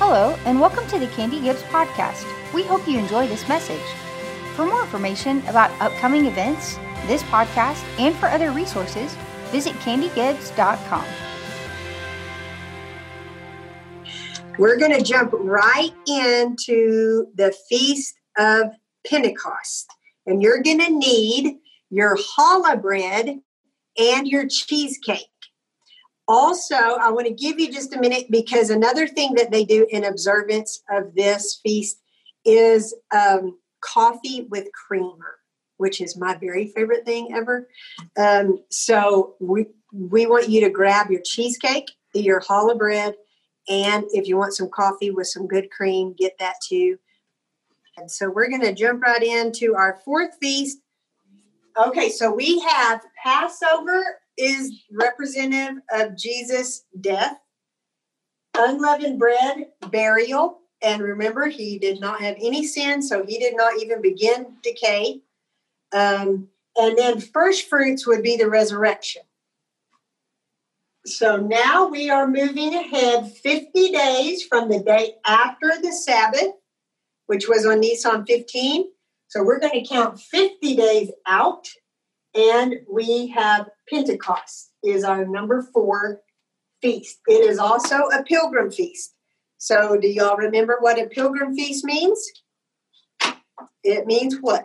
Hello, and welcome to the Candy Gibbs podcast. We hope you enjoy this message. For more information about upcoming events, this podcast, and for other resources, visit candygibbs.com. We're going to jump right into the Feast of Pentecost. And you're going to need your challah bread and your cheesecake. Also, I want to give you just a minute because another thing that they do in observance of this feast is um, coffee with creamer, which is my very favorite thing ever. Um, so we we want you to grab your cheesecake, your challah bread, and if you want some coffee with some good cream, get that too. And so we're going to jump right into our fourth feast. Okay, so we have Passover is representative of Jesus' death, unleavened bread, burial, and remember, he did not have any sin, so he did not even begin decay. Um, and then first fruits would be the resurrection. So now we are moving ahead 50 days from the day after the Sabbath, which was on Nisan 15. So we're going to count 50 days out and we have Pentecost is our number four feast. It is also a pilgrim feast. So, do y'all remember what a pilgrim feast means? It means what?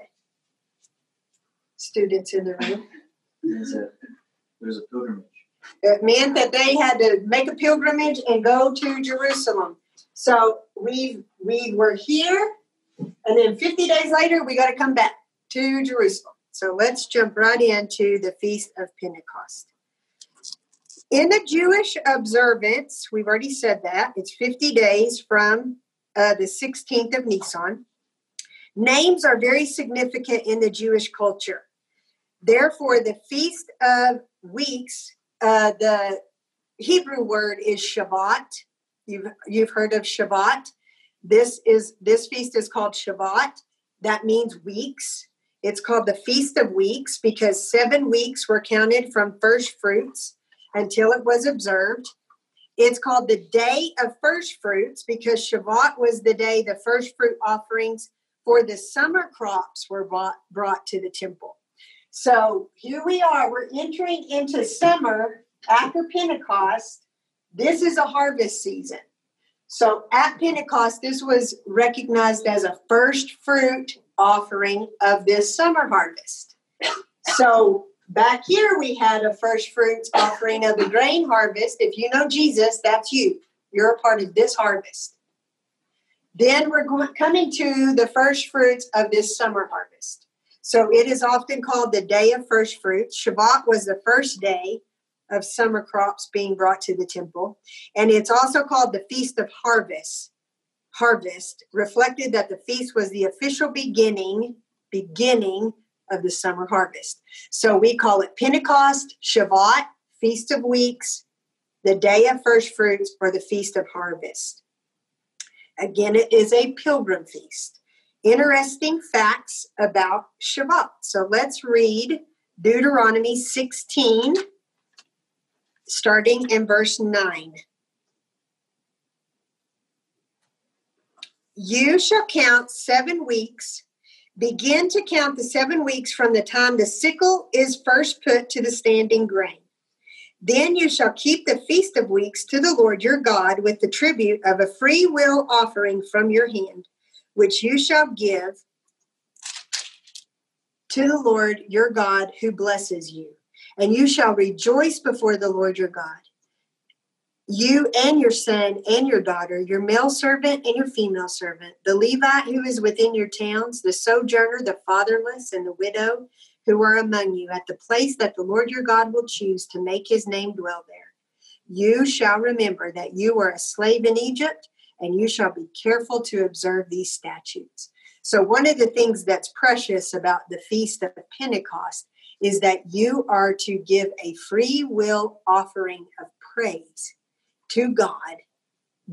Students in the room. There's a, there's a pilgrimage. It meant that they had to make a pilgrimage and go to Jerusalem. So we we were here, and then 50 days later, we got to come back to Jerusalem. So let's jump right into the Feast of Pentecost. In the Jewish observance, we've already said that, it's 50 days from uh, the 16th of Nisan. Names are very significant in the Jewish culture. Therefore, the Feast of Weeks, uh, the Hebrew word is Shavuot. You've, you've heard of Shavuot. This is this feast is called Shavuot. That means weeks. It's called the Feast of Weeks because seven weeks were counted from first fruits until it was observed. It's called the Day of First Fruits because Shavuot was the day the first fruit offerings for the summer crops were brought, brought to the temple. So here we are, we're entering into summer after Pentecost. This is a harvest season. So at Pentecost, this was recognized as a first fruit offering of this summer harvest. So back here we had a first fruits offering of the grain harvest. If you know Jesus, that's you. You're a part of this harvest. Then we're going, coming to the first fruits of this summer harvest. So it is often called the day of first fruits. Shavuot was the first day of summer crops being brought to the temple. And it's also called the Feast of Harvest harvest reflected that the feast was the official beginning beginning of the summer harvest. So we call it Pentecost, Shavuot, Feast of Weeks, the Day of First Fruits, or the Feast of Harvest. Again, it is a pilgrim feast. Interesting facts about Shavuot. So let's read Deuteronomy 16, starting in verse 9. You shall count seven weeks. Begin to count the seven weeks from the time the sickle is first put to the standing grain. Then you shall keep the feast of weeks to the Lord your God with the tribute of a free will offering from your hand, which you shall give to the Lord your God who blesses you. And you shall rejoice before the Lord your God you and your son and your daughter, your male servant and your female servant, the Levite who is within your towns, the sojourner, the fatherless, and the widow who are among you, at the place that the Lord your God will choose to make his name dwell there. You shall remember that you were a slave in Egypt, and you shall be careful to observe these statutes. So, one of the things that's precious about the Feast of Pentecost is that you are to give a free will offering of praise to God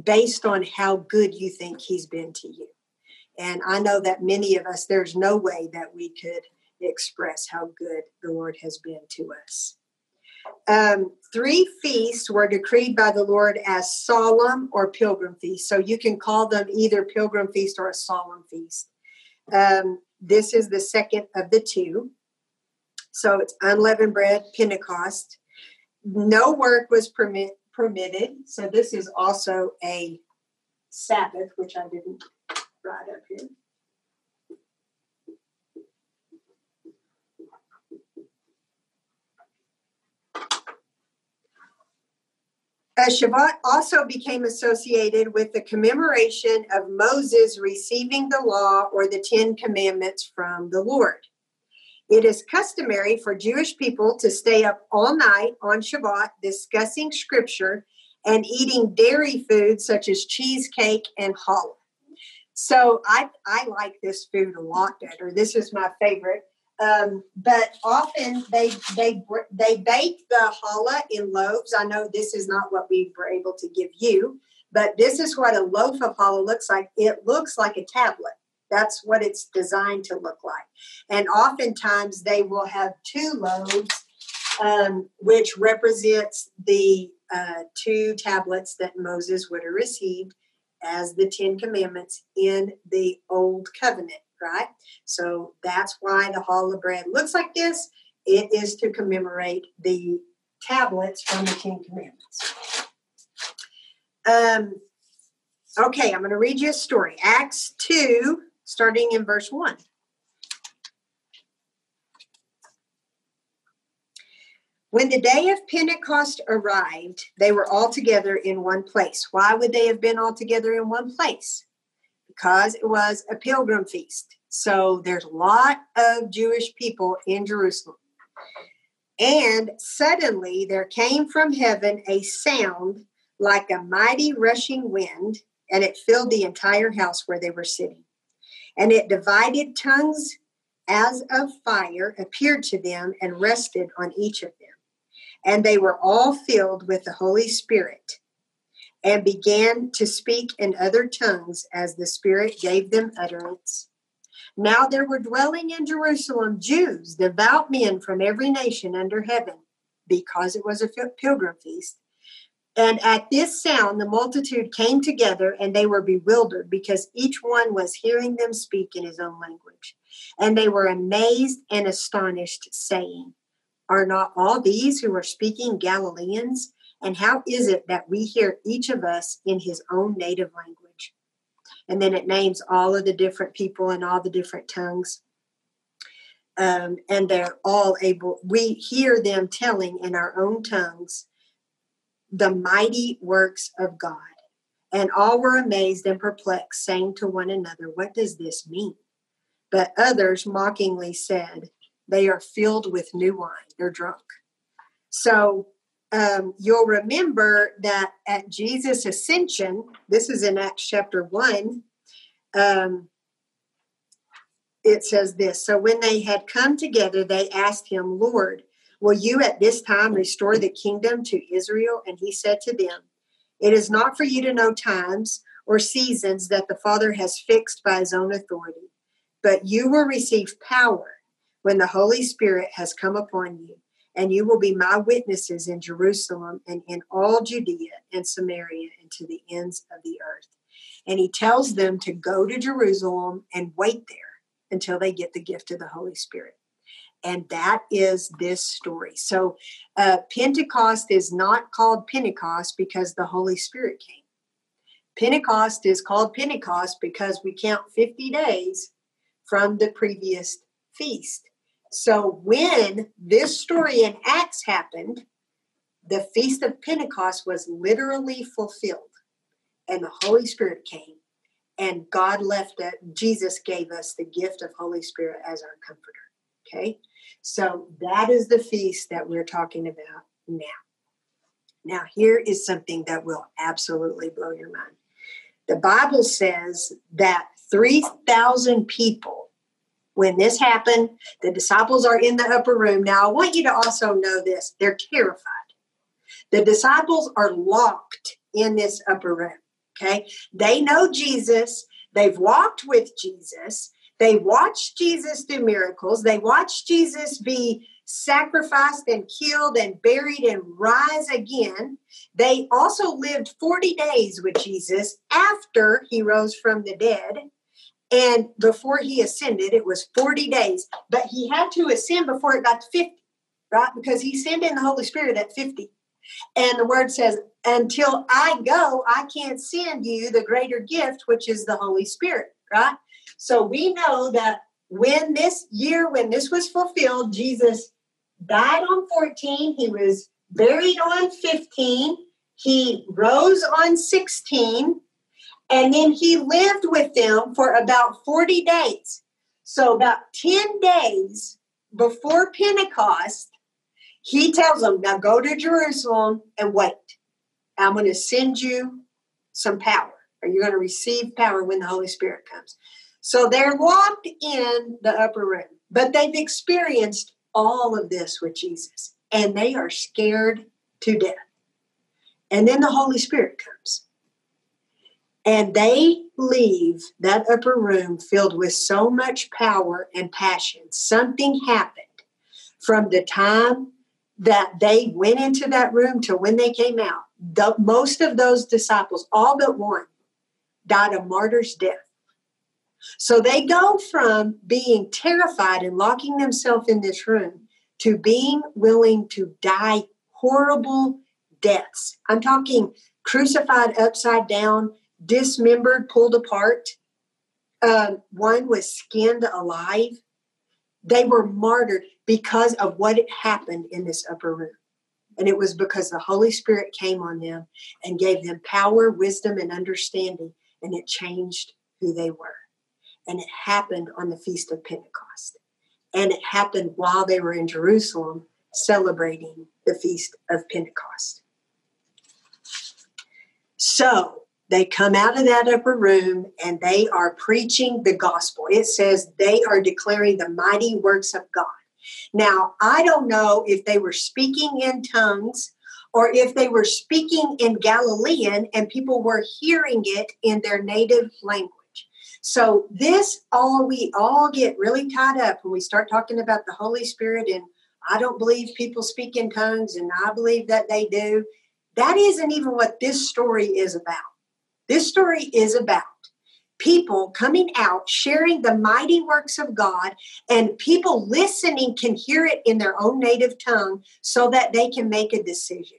based on how good you think He's been to you. And I know that many of us, there's no way that we could express how good the Lord has been to us. um, three feasts were decreed by the Lord as solemn or pilgrim feasts. So you can call them either pilgrim feast or a solemn feast. Um, this is the second of the two. So it's unleavened bread, Pentecost. No work was permit, permitted. So this is also a Sabbath, which I didn't write up here. Uh, Shavuot also became associated with the commemoration of Moses receiving the law or the Ten Commandments from the Lord. It is customary for Jewish people to stay up all night on Shavuot discussing scripture and eating dairy foods such as cheesecake and challah. So I, I like this food a lot better. This is my favorite. Um, but often they they they bake the challah in loaves. I know this is not what we were able to give you, but this is what a loaf of challah looks like. It looks like a tablet. That's what it's designed to look like. And oftentimes they will have two loaves, um, which represents the uh, two tablets that Moses would have received as the Ten Commandments in the Old Covenant right? So that's why the challah bread looks like this. It is to commemorate the tablets from the Ten Commandments. Um, okay, I'm going to read you a story. Acts 2, starting in verse 1. When the day of Pentecost arrived, they were all together in one place. Why would they have been all together in one place? because it was a pilgrim feast. So there's a lot of Jewish people in Jerusalem. And suddenly there came from heaven a sound like a mighty rushing wind, and it filled the entire house where they were sitting. And it divided tongues as of fire, appeared to them, and rested on each of them. And they were all filled with the Holy Spirit and began to speak in other tongues as the Spirit gave them utterance. Now there were dwelling in Jerusalem Jews, devout men from every nation under heaven, because it was a pilgrim feast. And at this sound, the multitude came together and they were bewildered because each one was hearing them speak in his own language. And they were amazed and astonished, saying, Are not all these who are speaking Galileans? And how is it that we hear each of us in his own native language? And then it names all of the different people and all the different tongues. Um, and they're all able, we hear them telling in our own tongues the mighty works of God. And all were amazed and perplexed, saying to one another, What does this mean? But others mockingly said, They are filled with new wine, they're drunk. So um, you'll remember that at Jesus' ascension, this is in Acts chapter 1, um, it says this So when they had come together, they asked him, Lord, will you at this time restore the kingdom to Israel? And he said to them, It is not for you to know times or seasons that the Father has fixed by his own authority, but you will receive power when the Holy Spirit has come upon you and you will be my witnesses in Jerusalem and in all Judea and Samaria and to the ends of the earth. And he tells them to go to Jerusalem and wait there until they get the gift of the Holy Spirit. And that is this story. So, uh, Pentecost is not called Pentecost because the Holy Spirit came. Pentecost is called Pentecost because we count 50 days from the previous feast. So when this story in Acts happened, the Feast of Pentecost was literally fulfilled, and the Holy Spirit came, and God left it. Jesus gave us the gift of Holy Spirit as our comforter. Okay, so that is the feast that we're talking about now. Now, here is something that will absolutely blow your mind. The Bible says that 3,000 people when this happened, the disciples are in the upper room. Now, I want you to also know this they're terrified. The disciples are locked in this upper room. Okay. They know Jesus, they've walked with Jesus, they watched Jesus do miracles, they watched Jesus be sacrificed and killed and buried and rise again. They also lived 40 days with Jesus after he rose from the dead. And before he ascended, it was 40 days. But he had to ascend before it got to 50, right? Because he sent in the Holy Spirit at 50. And the word says, until I go, I can't send you the greater gift, which is the Holy Spirit, right? So we know that when this year, when this was fulfilled, Jesus died on 14, he was buried on 15, he rose on 16, and then he lived with them for about 40 days. So, about 10 days before Pentecost, he tells them, Now go to Jerusalem and wait. I'm going to send you some power, or you're going to receive power when the Holy Spirit comes. So they're locked in the upper room, but they've experienced all of this with Jesus, and they are scared to death. And then the Holy Spirit comes. And they leave that upper room filled with so much power and passion. Something happened from the time that they went into that room to when they came out. The, most of those disciples, all but one, died a martyr's death. So they go from being terrified and locking themselves in this room to being willing to die horrible deaths. I'm talking crucified upside down, dismembered, pulled apart. Um, one was skinned alive. They were martyred because of what had happened in this upper room. And it was because the Holy Spirit came on them and gave them power, wisdom, and understanding, and it changed who they were. And it happened on the Feast of Pentecost. And it happened while they were in Jerusalem celebrating the Feast of Pentecost. So they come out of that upper room and they are preaching the gospel. It says they are declaring the mighty works of God. Now, I don't know if they were speaking in tongues or if they were speaking in Galilean and people were hearing it in their native language. So this all we all get really tied up when we start talking about the Holy Spirit and I don't believe people speak in tongues and I believe that they do. That isn't even what this story is about. This story is about people coming out sharing the mighty works of God and people listening can hear it in their own native tongue so that they can make a decision.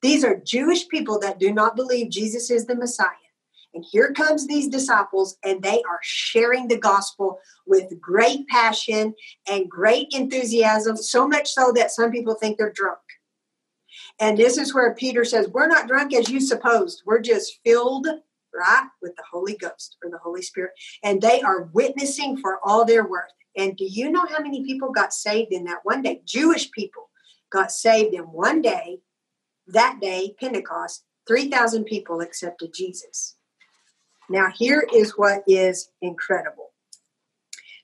These are Jewish people that do not believe Jesus is the Messiah. And here comes these disciples, and they are sharing the gospel with great passion and great enthusiasm, so much so that some people think they're drunk. And this is where Peter says, We're not drunk as you supposed. We're just filled, right, with the Holy Ghost or the Holy Spirit. And they are witnessing for all their worth. And do you know how many people got saved in that one day? Jewish people got saved in one day, that day, Pentecost. 3,000 people accepted Jesus. Now, here is what is incredible.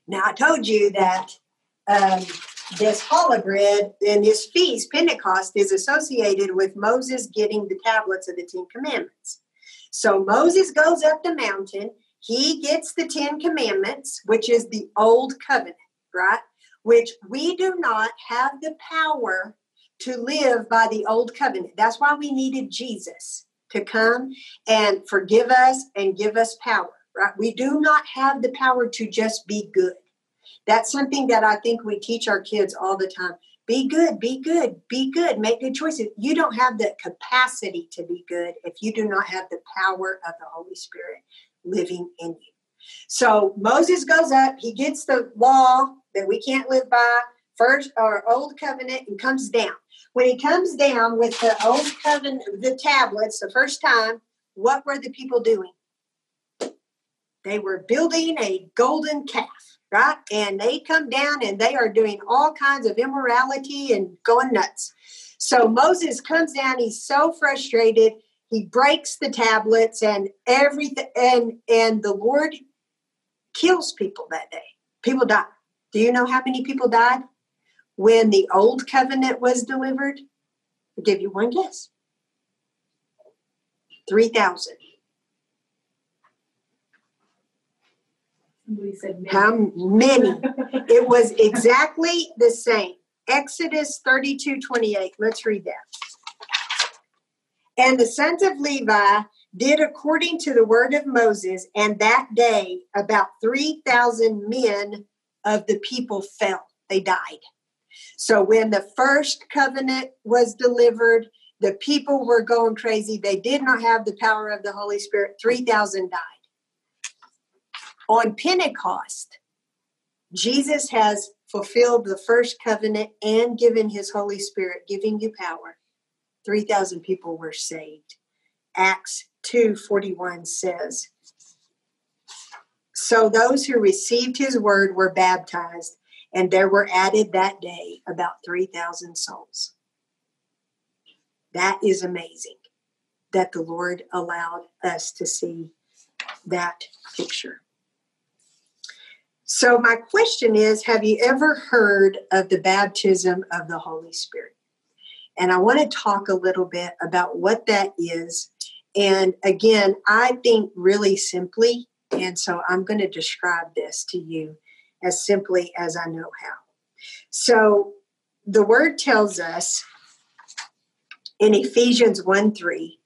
Now, I told you that um, this challah bread and this feast, Pentecost, is associated with Moses getting the tablets of the Ten Commandments. So Moses goes up the mountain, he gets the Ten Commandments, which is the old covenant, right? Which we do not have the power to live by the old covenant. That's why we needed Jesus to come and forgive us and give us power, right? We do not have the power to just be good. That's something that I think we teach our kids all the time. Be good, be good, be good, make good choices. You don't have the capacity to be good if you do not have the power of the Holy Spirit living in you. So Moses goes up, he gets the law that we can't live by, first or old covenant, and comes down. When he comes down with the old covenant, the tablets, the first time, what were the people doing? They were building a golden calf, right? And they come down and they are doing all kinds of immorality and going nuts. So Moses comes down, he's so frustrated, he breaks the tablets and everything and and the Lord kills people that day. People die. Do you know how many people died? When the old covenant was delivered? I'll give you one guess 3,000. Somebody said many. How many? it was exactly the same Exodus 32 28. Let's read that. And the sons of Levi did according to the word of Moses, and that day about 3,000 men of the people fell. They died. So when the first covenant was delivered, the people were going crazy. They did not have the power of the Holy Spirit. 3,000 died. On Pentecost, Jesus has fulfilled the first covenant and given his Holy Spirit, giving you power. 3,000 people were saved. Acts 2:41 says, So those who received his word were baptized, and there were added that day about 3,000 souls. That is amazing that the Lord allowed us to see that picture. So, my question is Have you ever heard of the baptism of the Holy Spirit? And I want to talk a little bit about what that is. And again, I think really simply. And so I'm going to describe this to you as simply as I know how. So the word tells us in Ephesians 1 3,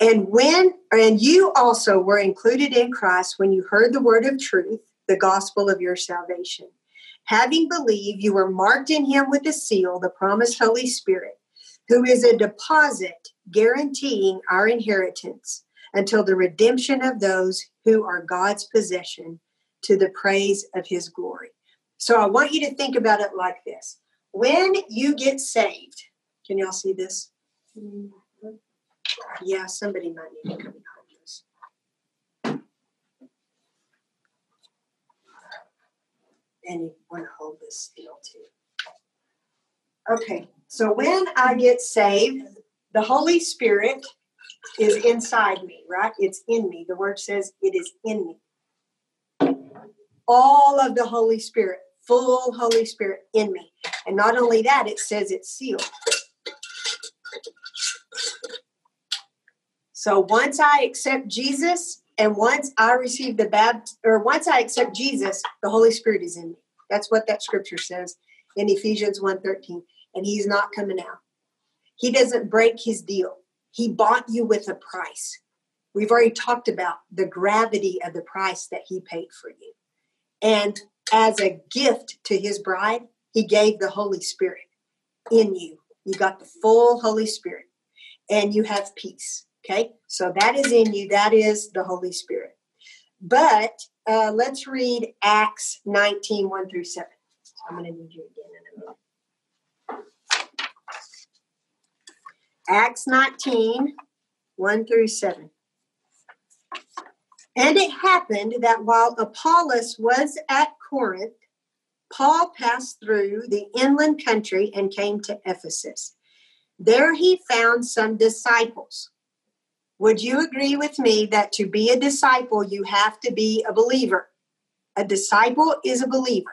and when, and you also were included in Christ when you heard the word of truth the gospel of your salvation. Having believed, you were marked in him with a seal, the promised Holy Spirit, who is a deposit guaranteeing our inheritance until the redemption of those who are God's possession to the praise of his glory. So I want you to think about it like this. When you get saved, can y'all see this? Yeah, somebody might need to come and you want to hold this still too. Okay, so when I get saved, the Holy Spirit is inside me, right? It's in me. The word says it is in me. All of the Holy Spirit, full Holy Spirit in me. And not only that, it says it's sealed. So once I accept Jesus, and once I receive the baptism, or once I accept Jesus, the Holy Spirit is in me. That's what that scripture says in Ephesians 1:13. And he's not coming out. He doesn't break his deal. He bought you with a price. We've already talked about the gravity of the price that he paid for you. And as a gift to his bride, he gave the Holy Spirit in you. You got the full Holy Spirit and you have peace. Okay, so that is in you. That is the Holy Spirit. But uh, let's read Acts 19 1 through 7. So I'm going to need you again in a minute. Acts 19 1 through 7. And it happened that while Apollos was at Corinth, Paul passed through the inland country and came to Ephesus. There he found some disciples would you agree with me that to be a disciple, you have to be a believer? A disciple is a believer.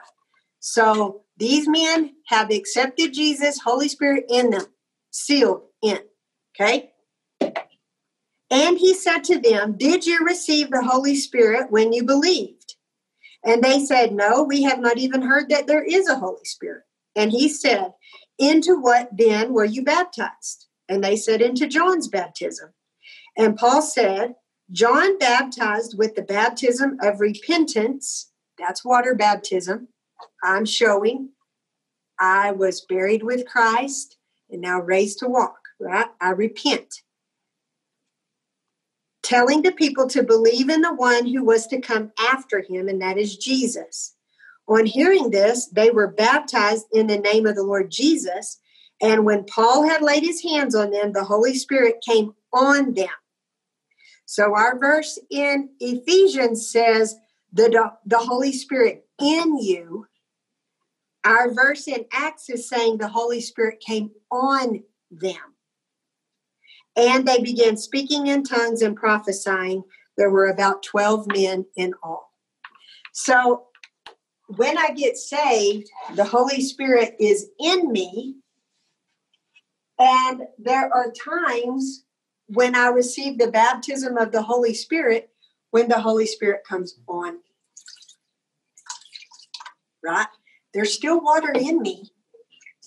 So these men have accepted Jesus, Holy Spirit in them, sealed in. Okay? And he said to them, Did you receive the Holy Spirit when you believed? And they said, No, we have not even heard that there is a Holy Spirit. And he said, Into what then were you baptized? And they said, Into John's baptism. And Paul said, John baptized with the baptism of repentance. That's water baptism. I'm showing I was buried with Christ and now raised to walk, right? I repent. Telling the people to believe in the one who was to come after him, and that is Jesus. On hearing this, they were baptized in the name of the Lord Jesus. And when Paul had laid his hands on them, the Holy Spirit came on them. So our verse in Ephesians says the, the Holy Spirit in you. Our verse in Acts is saying the Holy Spirit came on them. And they began speaking in tongues and prophesying. There were about 12 men in all. So when I get saved, the Holy Spirit is in me. And there are times when I receive the baptism of the Holy Spirit, when the Holy Spirit comes on. Right? There's still water in me,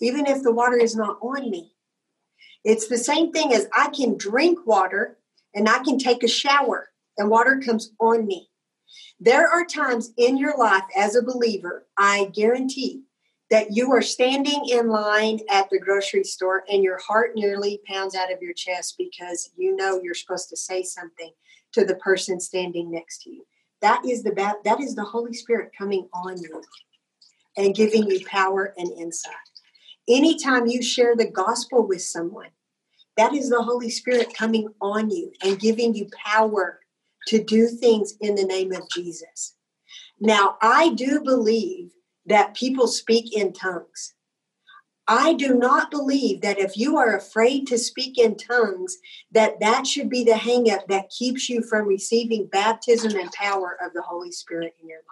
even if the water is not on me. It's the same thing as I can drink water and I can take a shower and water comes on me. There are times in your life as a believer, I guarantee, that you are standing in line at the grocery store and your heart nearly pounds out of your chest because you know you're supposed to say something to the person standing next to you. That is the that is the Holy Spirit coming on you and giving you power and insight. Anytime you share the gospel with someone, that is the Holy Spirit coming on you and giving you power to do things in the name of Jesus. Now, I do believe that people speak in tongues. I do not believe that if you are afraid to speak in tongues, that that should be the hangup that keeps you from receiving baptism and power of the Holy Spirit in your life.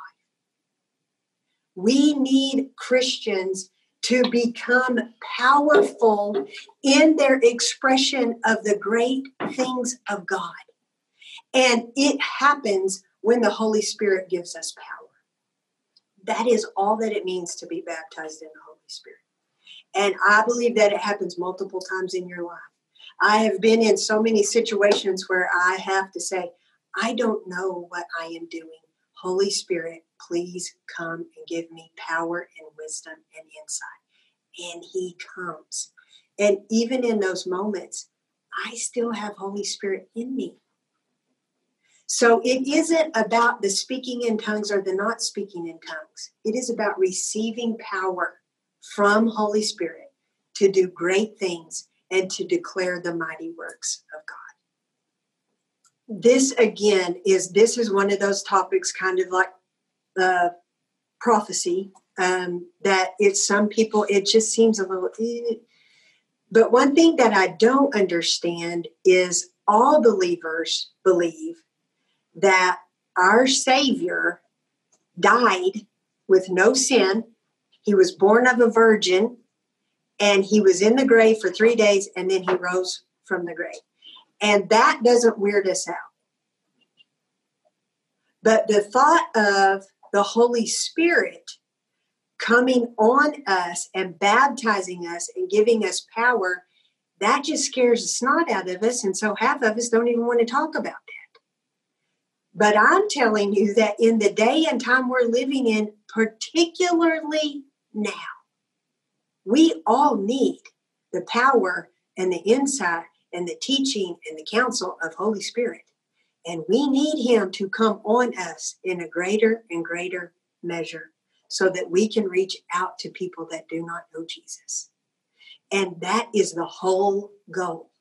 We need Christians to become powerful in their expression of the great things of God. And it happens when the Holy Spirit gives us power. That is all that it means to be baptized in the Holy Spirit. And I believe that it happens multiple times in your life. I have been in so many situations where I have to say, I don't know what I am doing. Holy Spirit, please come and give me power and wisdom and insight. And He comes. And even in those moments, I still have Holy Spirit in me. So it isn't about the speaking in tongues or the not speaking in tongues. It is about receiving power from Holy Spirit to do great things and to declare the mighty works of God. This again is this is one of those topics kind of like uh, prophecy um, that it's some people it just seems a little eh. but one thing that i don't understand is all believers believe that our savior died with no sin he was born of a virgin and he was in the grave for three days and then he rose from the grave. And that doesn't weird us out. But the thought of the Holy Spirit coming on us and baptizing us and giving us power, that just scares the snot out of us. And so half of us don't even want to talk about that. But I'm telling you that in the day and time we're living in, particularly now. We all need the power and the insight and the teaching and the counsel of Holy Spirit. And we need Him to come on us in a greater and greater measure so that we can reach out to people that do not know Jesus. And that is the whole goal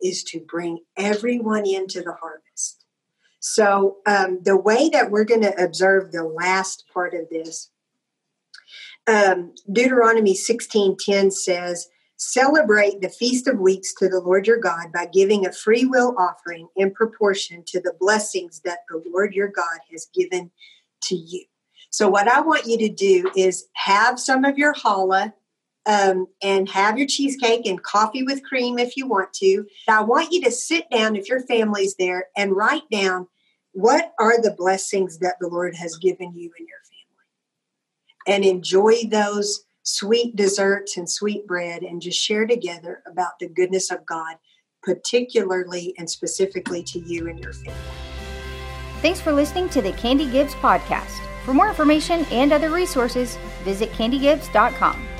is to bring everyone into the harvest. So um, the way that we're going to observe the last part of this um, Deuteronomy 16:10 says, "Celebrate the feast of weeks to the Lord your God by giving a free will offering in proportion to the blessings that the Lord your God has given to you." So, what I want you to do is have some of your challah um, and have your cheesecake and coffee with cream if you want to. I want you to sit down if your family's there and write down what are the blessings that the Lord has given you and your family and enjoy those sweet desserts and sweet bread and just share together about the goodness of God, particularly and specifically to you and your family. Thanks for listening to the Candy Gibbs podcast. For more information and other resources, visit candygibbs.com.